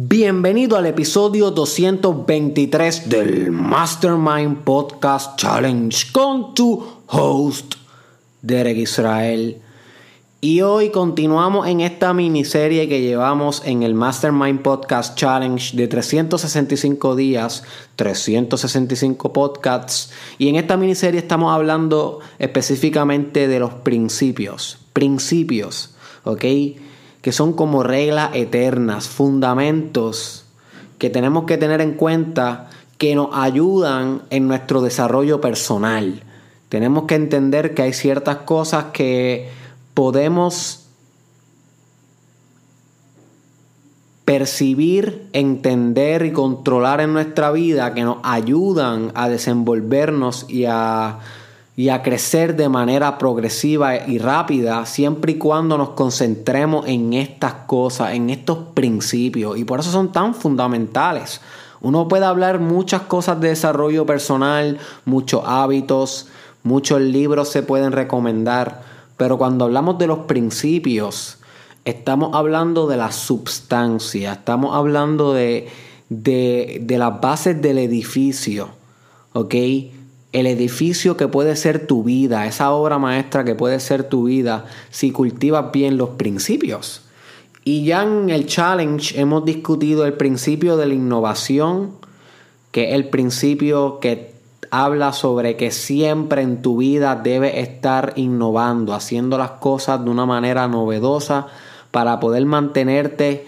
Bienvenido al episodio 223 del Mastermind Podcast Challenge con tu host, Derek Israel. Y hoy continuamos en esta miniserie que llevamos en el Mastermind Podcast Challenge de 365 días, 365 podcasts. Y en esta miniserie estamos hablando específicamente de los principios. Principios, ¿ok? Que son como reglas eternas, fundamentos que tenemos que tener en cuenta que nos ayudan en nuestro desarrollo personal. Tenemos que entender que hay ciertas cosas que podemos percibir, entender y controlar en nuestra vida que nos ayudan a desenvolvernos y a y a crecer de manera progresiva y rápida siempre y cuando nos concentremos en estas cosas, en estos principios. Y por eso son tan fundamentales. Uno puede hablar muchas cosas de desarrollo personal, muchos hábitos, muchos libros se pueden recomendar, pero cuando hablamos de los principios, estamos hablando de la substancia, estamos hablando de, de, de las bases del edificio, ¿ok? El edificio que puede ser tu vida, esa obra maestra que puede ser tu vida si cultivas bien los principios. Y ya en el challenge hemos discutido el principio de la innovación, que es el principio que habla sobre que siempre en tu vida debes estar innovando, haciendo las cosas de una manera novedosa para poder mantenerte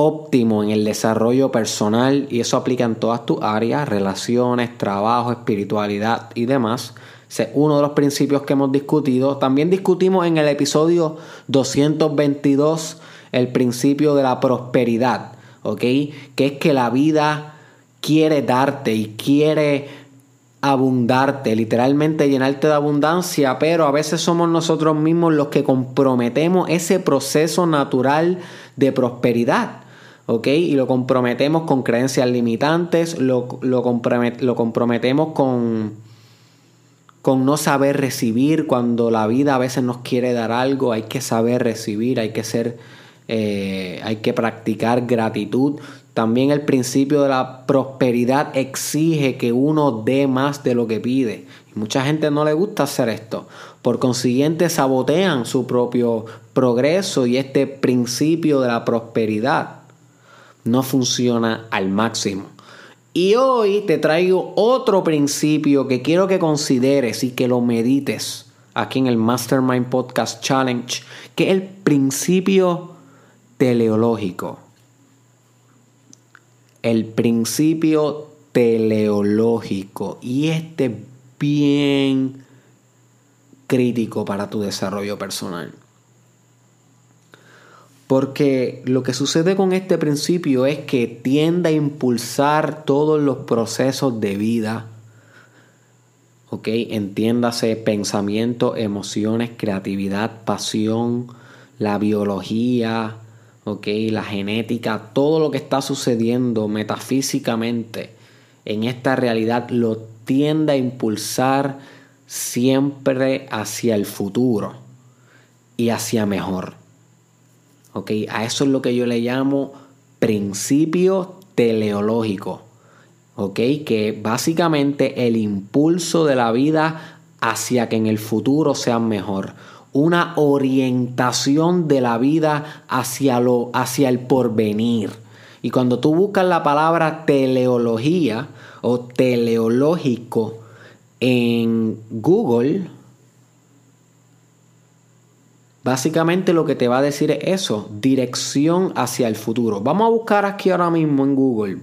óptimo en el desarrollo personal y eso aplica en todas tus áreas, relaciones, trabajo, espiritualidad y demás. es uno de los principios que hemos discutido. También discutimos en el episodio 222 el principio de la prosperidad, ¿ok? Que es que la vida quiere darte y quiere abundarte, literalmente llenarte de abundancia, pero a veces somos nosotros mismos los que comprometemos ese proceso natural de prosperidad. ¿Ok? Y lo comprometemos con creencias limitantes, lo, lo, comprometemos con, con no saber recibir cuando la vida a veces nos quiere dar algo, hay que saber recibir, hay que ser, eh, hay que practicar gratitud. También el principio de la prosperidad exige que uno dé más de lo que pide. Mucha gente no le gusta hacer esto. Por consiguiente, sabotean su propio progreso y este principio de la prosperidad no funciona al máximo. Y hoy te traigo otro principio que quiero que consideres y que lo medites aquí en el Mastermind Podcast Challenge, que es el principio teleológico. El principio teleológico. Y este es bien crítico para tu desarrollo personal. Porque lo que sucede con este principio es que tiende a impulsar todos los procesos de vida. ¿Ok? Entiéndase pensamiento, emociones, creatividad, pasión, la biología, ¿ok? La genética, todo lo que está sucediendo metafísicamente en esta realidad lo tiende a impulsar siempre hacia el futuro y hacia mejor. A eso es lo que yo le llamo principio teleológico. ¿Ok? Que básicamente el impulso de la vida hacia que en el futuro sea mejor. Una orientación de la vida hacia, lo, hacia el porvenir. Y cuando tú buscas la palabra teleología o teleológico en Google, Básicamente lo que te va a decir es eso, dirección hacia el futuro. Vamos a buscar aquí ahora mismo en Google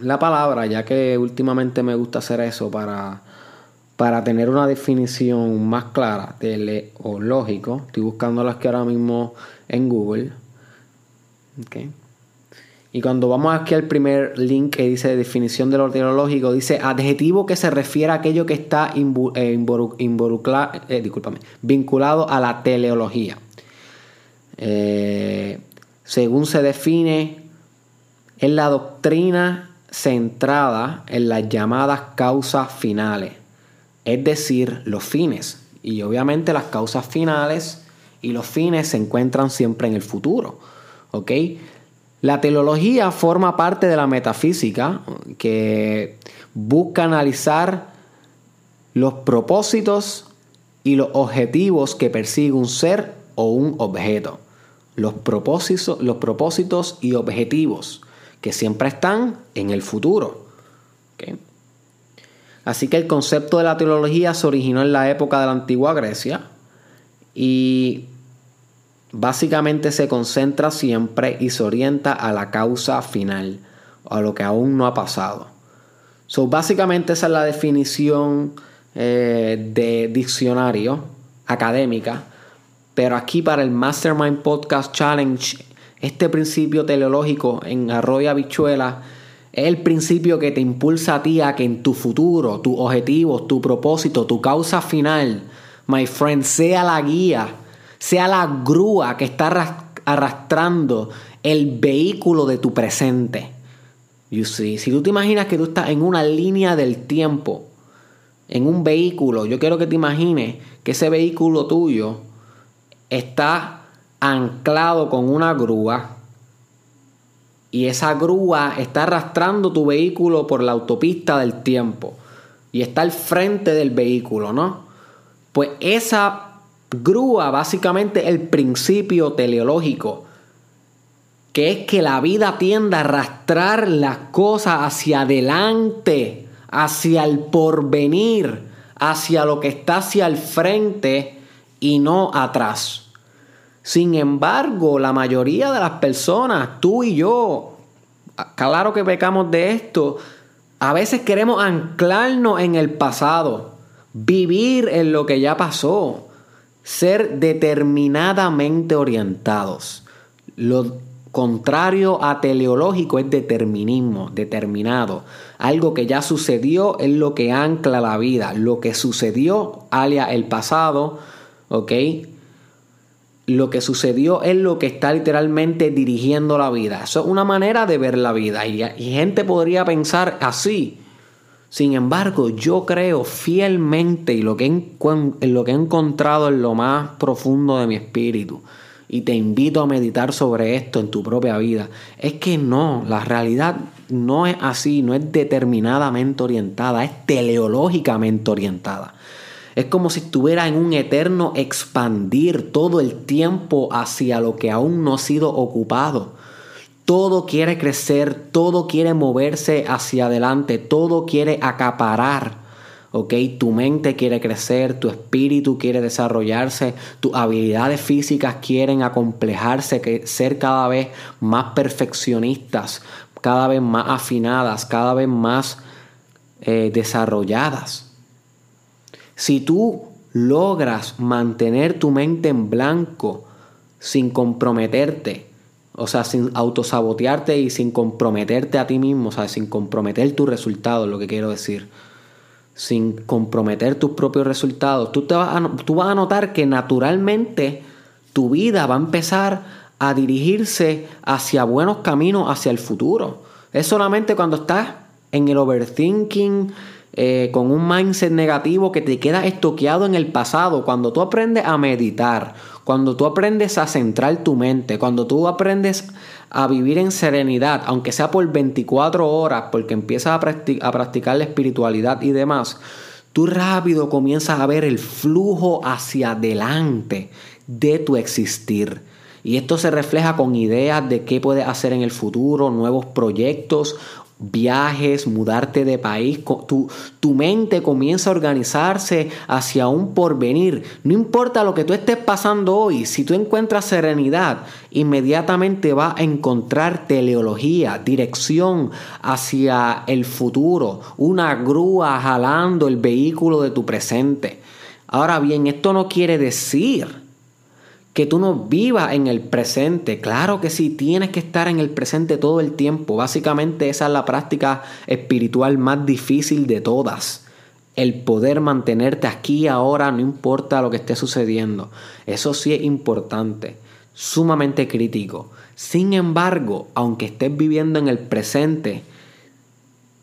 la palabra, ya que últimamente me gusta hacer eso para, para tener una definición más clara, teleológico. Estoy buscándola aquí ahora mismo en Google. Okay. Y cuando vamos aquí al primer link que dice definición de lo teológico, dice adjetivo que se refiere a aquello que está eh, eh, vinculado a la teleología. Eh, según se define, es la doctrina centrada en las llamadas causas finales, es decir, los fines. Y obviamente las causas finales y los fines se encuentran siempre en el futuro. ¿Ok? La teleología forma parte de la metafísica que busca analizar los propósitos y los objetivos que persigue un ser o un objeto. Los propósitos, los propósitos y objetivos que siempre están en el futuro. Así que el concepto de la teología se originó en la época de la antigua Grecia y básicamente se concentra siempre y se orienta a la causa final, a lo que aún no ha pasado. So, básicamente esa es la definición eh, de diccionario académica, pero aquí para el Mastermind Podcast Challenge, este principio teleológico en Arroyo Habichuela es el principio que te impulsa a ti a que en tu futuro, tu objetivo, tu propósito, tu causa final, my friend, sea la guía, sea la grúa que está arrastrando el vehículo de tu presente. You see, si tú te imaginas que tú estás en una línea del tiempo, en un vehículo, yo quiero que te imagines que ese vehículo tuyo está anclado con una grúa y esa grúa está arrastrando tu vehículo por la autopista del tiempo y está al frente del vehículo, ¿no? Pues esa grúa básicamente el principio teleológico que es que la vida tiende a arrastrar las cosas hacia adelante, hacia el porvenir, hacia lo que está hacia el frente y no atrás. Sin embargo, la mayoría de las personas, tú y yo, claro que pecamos de esto, a veces queremos anclarnos en el pasado, vivir en lo que ya pasó, ser determinadamente orientados. Lo contrario a teleológico es determinismo, determinado. Algo que ya sucedió es lo que ancla la vida. Lo que sucedió, alia el pasado, ¿ok? lo que sucedió es lo que está literalmente dirigiendo la vida. Eso es una manera de ver la vida y, gente podría pensar así. Sin embargo, yo creo fielmente y lo que, en lo que he encontrado en lo más profundo de mi espíritu, y te invito a meditar sobre esto en tu propia vida, es que no, la realidad no es así, no es determinadamente orientada, es teleológicamente orientada. Es como si estuviera en un eterno expandir todo el tiempo hacia lo que aún no ha sido ocupado. Todo quiere crecer, todo quiere moverse hacia adelante, todo quiere acaparar. ¿ok? Tu mente quiere crecer, tu espíritu quiere desarrollarse, tus habilidades físicas quieren acomplejarse, ser cada vez más perfeccionistas, cada vez más afinadas, cada vez más eh, desarrolladas. Si tú logras mantener tu mente en blanco sin comprometerte, o sea, sin autosabotearte y sin comprometerte a ti mismo, o sea, sin comprometer tus resultados, lo que quiero decir, sin comprometer tus propios resultados, tú, te vas tú vas a notar que naturalmente tu vida va a empezar a dirigirse hacia buenos caminos, hacia el futuro. Es solamente cuando estás en el overthinking, eh, con un mindset negativo que te queda estoqueado en el pasado, cuando tú aprendes a meditar, cuando tú aprendes a centrar tu mente, cuando tú aprendes a vivir en serenidad, aunque sea por 24 horas, porque empiezas a, a practicar la espiritualidad y demás, tú rápido comienzas a ver el flujo hacia adelante de tu existir. Y esto se refleja con ideas de qué puedes hacer en el futuro, nuevos proyectos viajes, mudarte de país, tu, tu, mente comienza a organizarse hacia un porvenir. No importa lo que tú estés pasando hoy, si tú encuentras serenidad, inmediatamente va a encontrar teleología, dirección hacia el futuro, una grúa jalando el vehículo de tu presente. Ahora bien, esto no quiere decir que tú no vivas en el presente. Claro que sí, tienes que estar en el presente todo el tiempo. Básicamente esa es la práctica espiritual más difícil de todas. El poder mantenerte aquí ahora, no importa lo que esté sucediendo. Eso sí es importante, sumamente crítico. Sin embargo, aunque estés viviendo en el presente,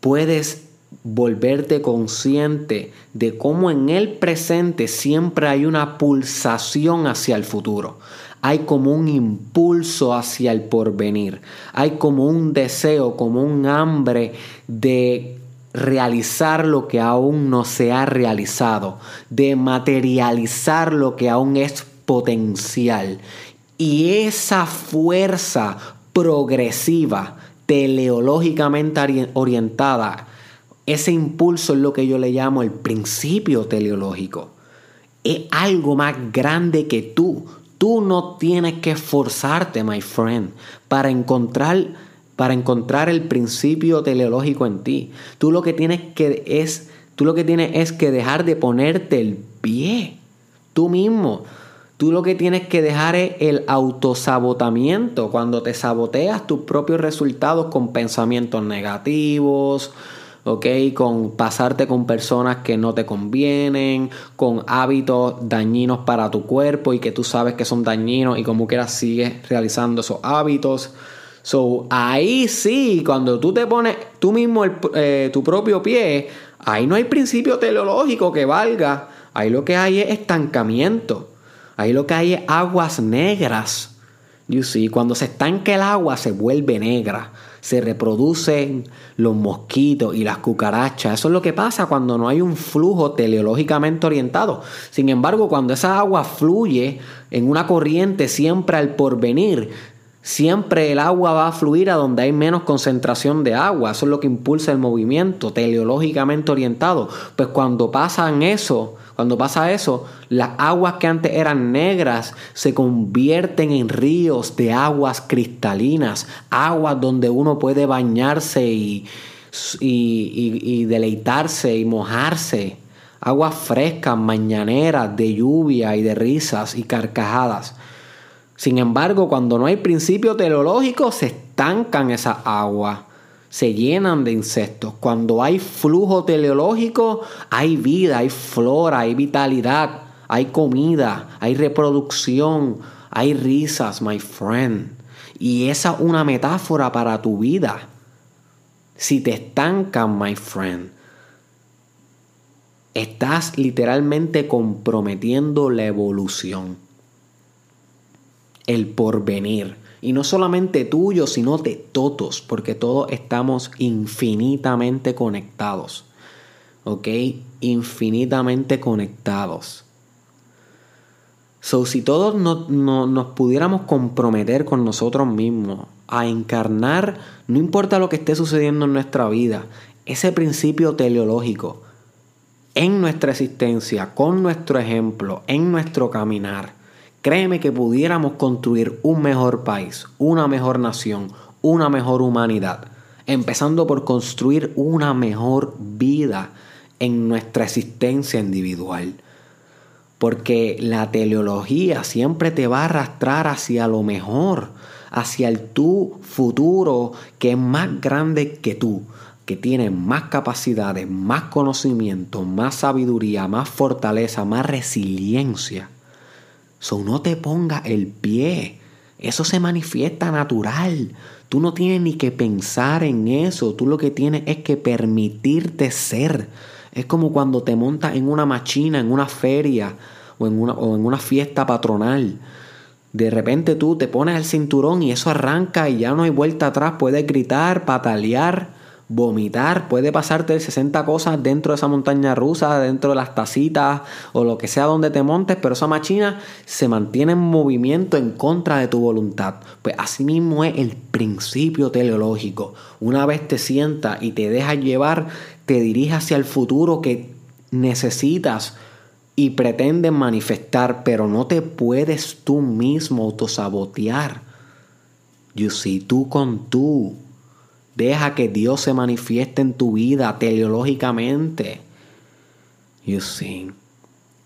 puedes volverte consciente de cómo en el presente siempre hay una pulsación hacia el futuro. hay como un impulso hacia el porvenir, hay como un deseo, como un hambre de realizar lo que aún no se ha realizado, de materializar lo que aún es potencial. Y esa fuerza progresiva, teleológicamente orientada, ese impulso es lo que yo le llamo el principio teleológico. Es algo más grande que tú. Tú no tienes que esforzarte, my friend, para encontrar, para encontrar el principio teleológico en ti. Tú lo que tienes que es, tú lo que tienes es que dejar de ponerte el pie. Tú mismo. Tú lo que tienes que dejar es el autosabotamiento, cuando te saboteas tus propios resultados con pensamientos negativos, ¿ok? Con pasarte con personas que no te convienen, con hábitos dañinos para tu cuerpo y que tú sabes que son dañinos y como quieras sigues realizando esos hábitos. So, ahí sí, cuando tú te pones tú mismo eh, tu propio pie, ahí no hay principio teleológico que valga. Ahí lo que hay es estancamiento. Ahí lo que hay es aguas negras. You see, cuando se estanca el agua se vuelve negra se reproducen los mosquitos y las cucarachas. Eso es lo que pasa cuando no hay un flujo teleológicamente orientado. Sin embargo, cuando esa agua fluye en una corriente siempre al porvenir, siempre el agua va a fluir a donde hay menos concentración de agua. Eso es lo que impulsa el movimiento teleológicamente orientado. Pues cuando pasan eso, cuando pasa eso, las aguas que antes eran negras se convierten en ríos de aguas cristalinas, aguas donde uno puede bañarse y, y, deleitarse y mojarse. Aguas frescas, mañaneras, de lluvia y de risas y carcajadas. Sin embargo, cuando no hay principio teleológico, se estancan esas aguas se llenan de insectos. Cuando hay flujo teleológico, hay vida, hay flora, hay vitalidad, hay comida, hay reproducción, hay risas, my friend. Y esa es una metáfora para tu vida. Si te estancan, my friend, estás literalmente comprometiendo la evolución, el porvenir. Y no solamente tuyo, sino de todos, porque todos estamos infinitamente conectados. ¿Ok? Infinitamente conectados. So, si todos nos pudiéramos comprometer con nosotros mismos a encarnar, no importa lo que esté sucediendo en nuestra vida, ese principio teleológico en nuestra existencia, con nuestro ejemplo, en nuestro caminar, Créeme que pudiéramos construir un mejor país, una mejor nación, una mejor humanidad, empezando por construir una mejor vida en nuestra existencia individual. Porque la teleología siempre te va a arrastrar hacia lo mejor, hacia el tu futuro que es más grande que tú, que tiene más capacidades, más conocimiento, más sabiduría, más fortaleza, más resiliencia. So no te ponga el pie. Eso se manifiesta natural. Tú no tienes ni que pensar en eso. Tú lo que tienes es que permitirte ser. Es como cuando te montas en una machina, en una feria o en una, o en una fiesta patronal. De repente tú te pones el cinturón y eso arranca y ya no hay vuelta atrás. Puedes gritar, patalear vomitar, puede pasarte 60 cosas dentro de esa montaña rusa, dentro de las tacitas o lo que sea donde te montes, pero esa máquina se mantiene en movimiento en contra de tu voluntad. Pues así mismo es el principio teleológico. Una vez te sientas y te dejas llevar, te diriges hacia el futuro que necesitas y pretendes manifestar, pero no te puedes tú mismo autosabotear. You see, tú con tú. Deja que Dios se manifieste en tu vida teleológicamente. You see.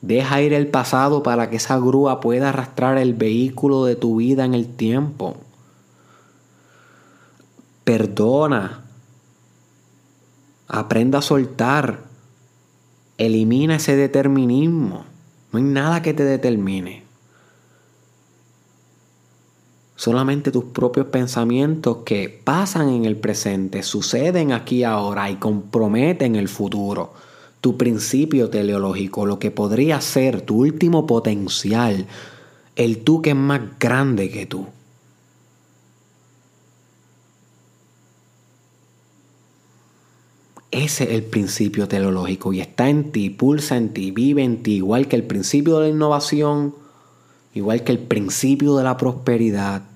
Deja ir el pasado para que esa grúa pueda arrastrar el vehículo de tu vida en el tiempo. Perdona. Aprenda a soltar. Elimina ese determinismo. No hay nada que te determine. Solamente tus propios pensamientos que pasan en el presente, suceden aquí ahora y comprometen el futuro. Tu principio teleológico, lo que podría ser tu último potencial, el tú que es más grande que tú. Ese es el principio teleológico y está en ti, pulsa en ti, vive en ti, igual que el principio de la innovación, igual que el principio de la prosperidad.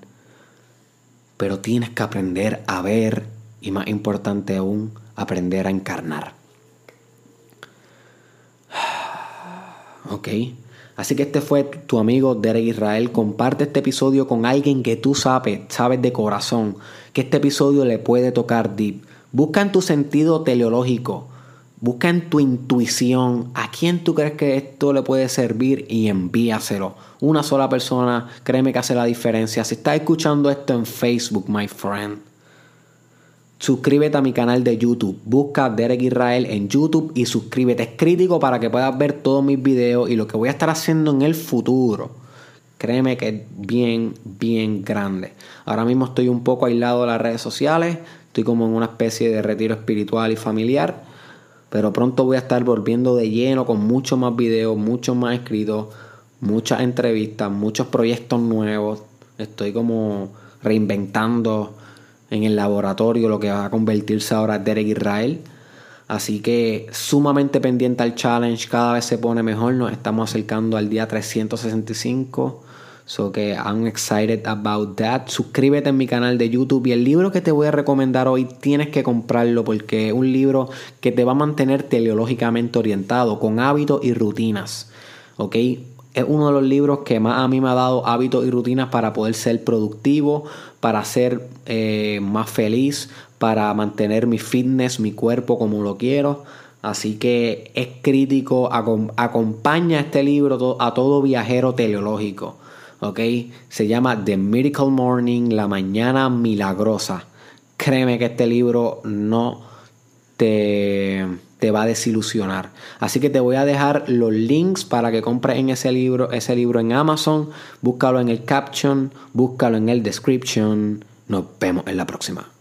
Pero tienes que aprender a ver y más importante aún, aprender a encarnar. Ok. Así que este fue tu amigo Derek Israel. Comparte este episodio con alguien que tú sabes, sabes de corazón, que este episodio le puede tocar deep. Busca en tu sentido teleológico. Busca en tu intuición a quién tú crees que esto le puede servir y envíaselo. Una sola persona, créeme que hace la diferencia. Si estás escuchando esto en Facebook, my friend, suscríbete a mi canal de YouTube. Busca Derek Israel en YouTube y suscríbete. Es crítico para que puedas ver todos mis videos y lo que voy a estar haciendo en el futuro. Créeme que es bien, bien grande. Ahora mismo estoy un poco aislado de las redes sociales Estoy como en una especie de retiro espiritual y familiar. Pero pronto voy a estar volviendo de lleno con muchos más videos, muchos más escritos, muchas entrevistas, muchos proyectos nuevos. Estoy como reinventando en el laboratorio lo que va a convertirse ahora en Derek Israel. Así que sumamente pendiente al challenge, cada vez se pone mejor, nos estamos acercando al día 365 So que I'm excited about that. Suscríbete en mi canal de YouTube y el libro que te voy a recomendar hoy tienes que comprarlo porque es un libro que te va a mantener teleológicamente orientado con hábitos y rutinas. ¿Ok? Es uno de los libros que más a mí me ha dado hábitos y rutinas para poder ser productivo, para ser eh, más feliz, para mantener mi fitness, mi cuerpo como lo quiero. Así que es crítico, acompaña este libro a todo viajero teleológico. ¿Ok? Se llama The Miracle Morning, la mañana milagrosa. Créeme que este libro no te, te, va a desilusionar. Así que te voy a dejar los links para que compres en ese libro, ese libro en Amazon. Búscalo en el caption, búscalo en el description. Nos vemos en la próxima.